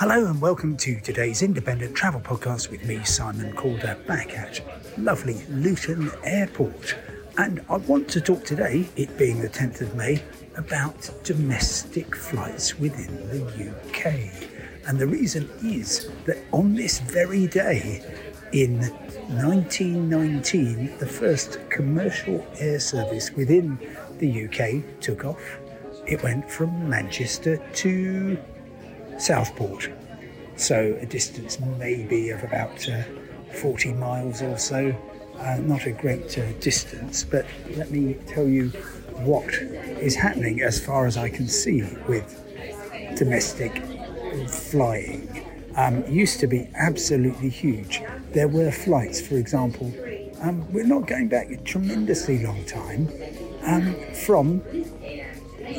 Hello and welcome to today's independent travel podcast with me, Simon Calder, back at lovely Luton Airport. And I want to talk today, it being the 10th of May, about domestic flights within the UK. And the reason is that on this very day in 1919, the first commercial air service within the UK took off. It went from Manchester to Southport. So a distance maybe of about uh, 40 miles or so. Uh, not a great uh, distance, but let me tell you what is happening as far as I can see with domestic flying. Um, used to be absolutely huge. There were flights, for example, um, we're not going back a tremendously long time, um, from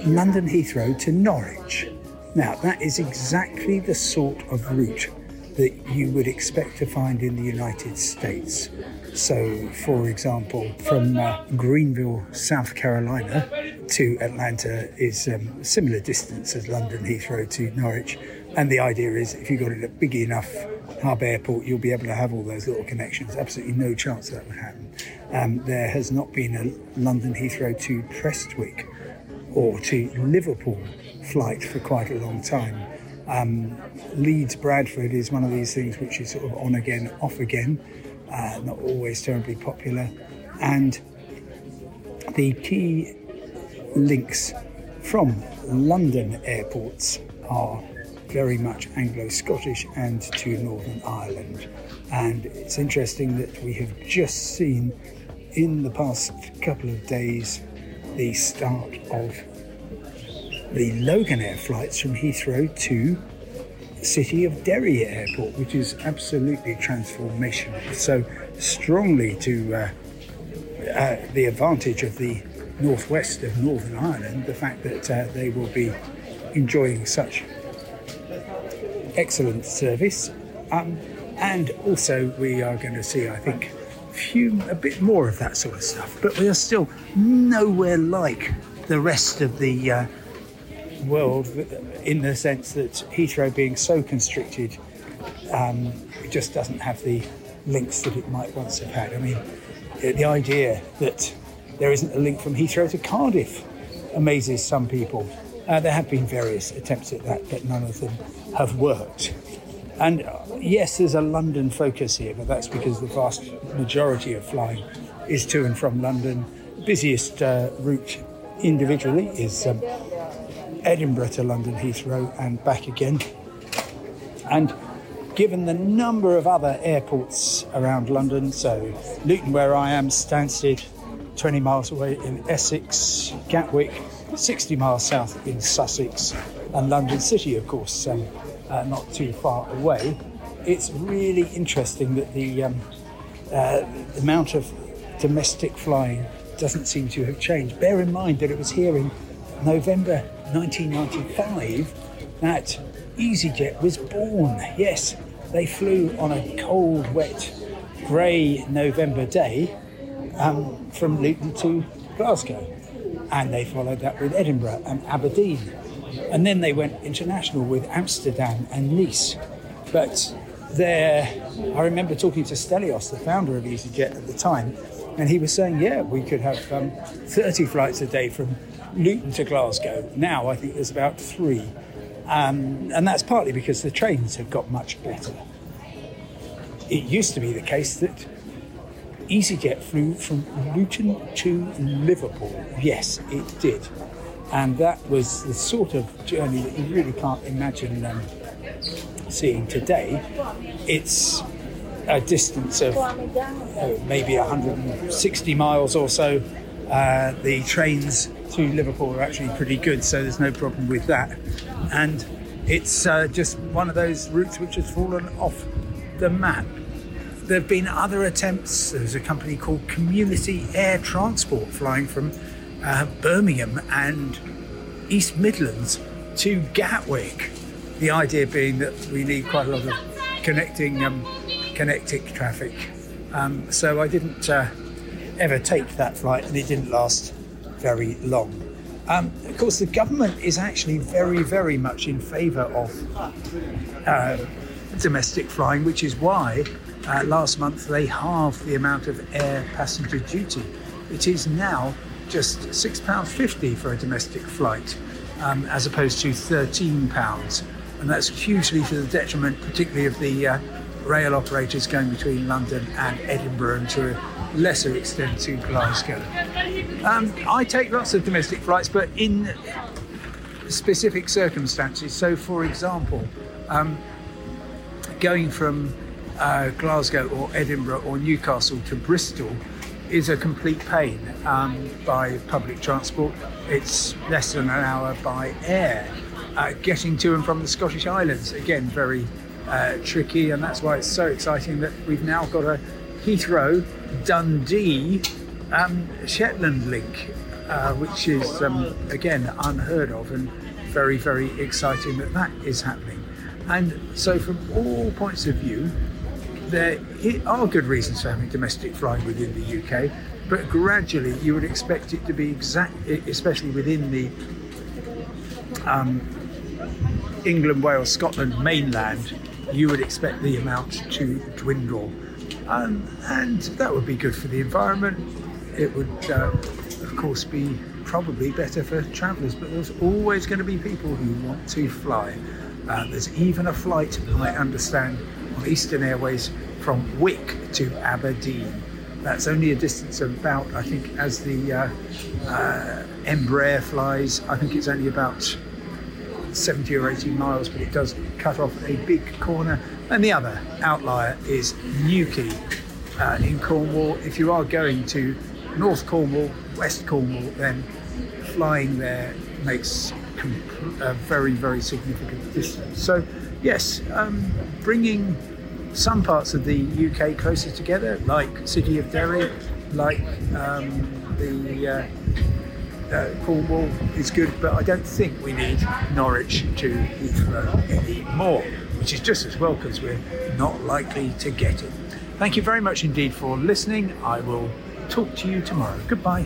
London Heathrow to Norwich. Now, that is exactly the sort of route that you would expect to find in the United States. So, for example, from uh, Greenville, South Carolina to Atlanta is um, similar distance as London Heathrow to Norwich. And the idea is if you've got at big enough hub airport, you'll be able to have all those little connections. Absolutely no chance that would happen. Um, there has not been a London Heathrow to Prestwick or to Liverpool flight for quite a long time. Um, Leeds Bradford is one of these things which is sort of on again, off again, uh, not always terribly popular. And the key links from London airports are very much Anglo Scottish and to Northern Ireland. And it's interesting that we have just seen in the past couple of days the start of the Loganair flights from Heathrow to City of Derry Airport, which is absolutely transformational. So strongly to uh, uh, the advantage of the northwest of Northern Ireland, the fact that uh, they will be enjoying such excellent service. Um, and also, we are going to see, I think, few a bit more of that sort of stuff. But we are still nowhere like the rest of the uh, world in the sense that Heathrow being so constricted, um, it just doesn't have the links that it might once have had. I mean, the idea that there isn't a link from Heathrow to Cardiff amazes some people. Uh, there have been various attempts at that, but none of them have worked. And uh, yes, there's a London focus here, but that's because the vast majority of flying is to and from London. The busiest uh, route individually is um, Edinburgh to London Heathrow and back again. And given the number of other airports around London, so Luton, where I am, Stansted, 20 miles away in Essex, Gatwick, 60 miles south in Sussex, and London City, of course, um, uh, not too far away. It's really interesting that the, um, uh, the amount of domestic flying doesn't seem to have changed. Bear in mind that it was here in November 1995 that EasyJet was born. Yes, they flew on a cold, wet, grey November day um, from Luton to Glasgow. And they followed that with Edinburgh and Aberdeen. And then they went international with Amsterdam and Nice. But there, I remember talking to Stelios, the founder of EasyJet at the time, and he was saying, yeah, we could have um, 30 flights a day from Luton to Glasgow. Now I think there's about three. Um, and that's partly because the trains have got much better. It used to be the case that EasyJet flew from Luton to Liverpool. Yes, it did. And that was the sort of journey that you really can't imagine um, seeing today. It's a distance of uh, maybe 160 miles or so Uh, the trains to Liverpool are actually pretty good, so there's no problem with that. And it's uh, just one of those routes which has fallen off the map. There have been other attempts. There's a company called Community Air Transport flying from uh, Birmingham and East Midlands to Gatwick. The idea being that we need quite a lot of connecting um, connecting traffic. Um, so I didn't uh, ever take that flight, and it didn't last very long. Um, of course, the government is actually very, very much in favour of uh, domestic flying, which is why uh, last month they halved the amount of air passenger duty. It is now just £6.50 for a domestic flight, um, as opposed to £13. And that's hugely to the detriment, particularly of the uh, rail operators going between London and Edinburgh and to a lesser extent to Glasgow. Um, I take lots of domestic flights, but in specific circumstances. So, for example, um, going from uh, Glasgow or Edinburgh or Newcastle to Bristol is a complete pain um, by public transport. It's less than an hour by air. Uh, getting to and from the Scottish Islands, again, very uh, tricky, and that's why it's so exciting that we've now got a Heathrow Dundee um, Shetland link, uh, which is um, again unheard of and very, very exciting that that is happening. And so, from all points of view, there are good reasons for having domestic flying within the UK, but gradually you would expect it to be exact, especially within the um, England, Wales, Scotland mainland, you would expect the amount to dwindle. Um, and that would be good for the environment. It would, uh, of course, be probably better for travellers, but there's always going to be people who want to fly. Uh, there's even a flight, I understand, Eastern Airways from Wick to Aberdeen. That's only a distance of about, I think, as the uh, uh, Embraer flies, I think it's only about 70 or 80 miles, but it does cut off a big corner. And the other outlier is Newquay uh, in Cornwall. If you are going to North Cornwall, West Cornwall, then flying there makes a very, very significant distance. So, yes, um, bringing some parts of the UK closer together, like City of Derry, like um, the uh, uh, Cornwall is good, but I don't think we need Norwich to Heathrow anymore, which is just as well because we're not likely to get it. Thank you very much indeed for listening. I will talk to you tomorrow. Goodbye.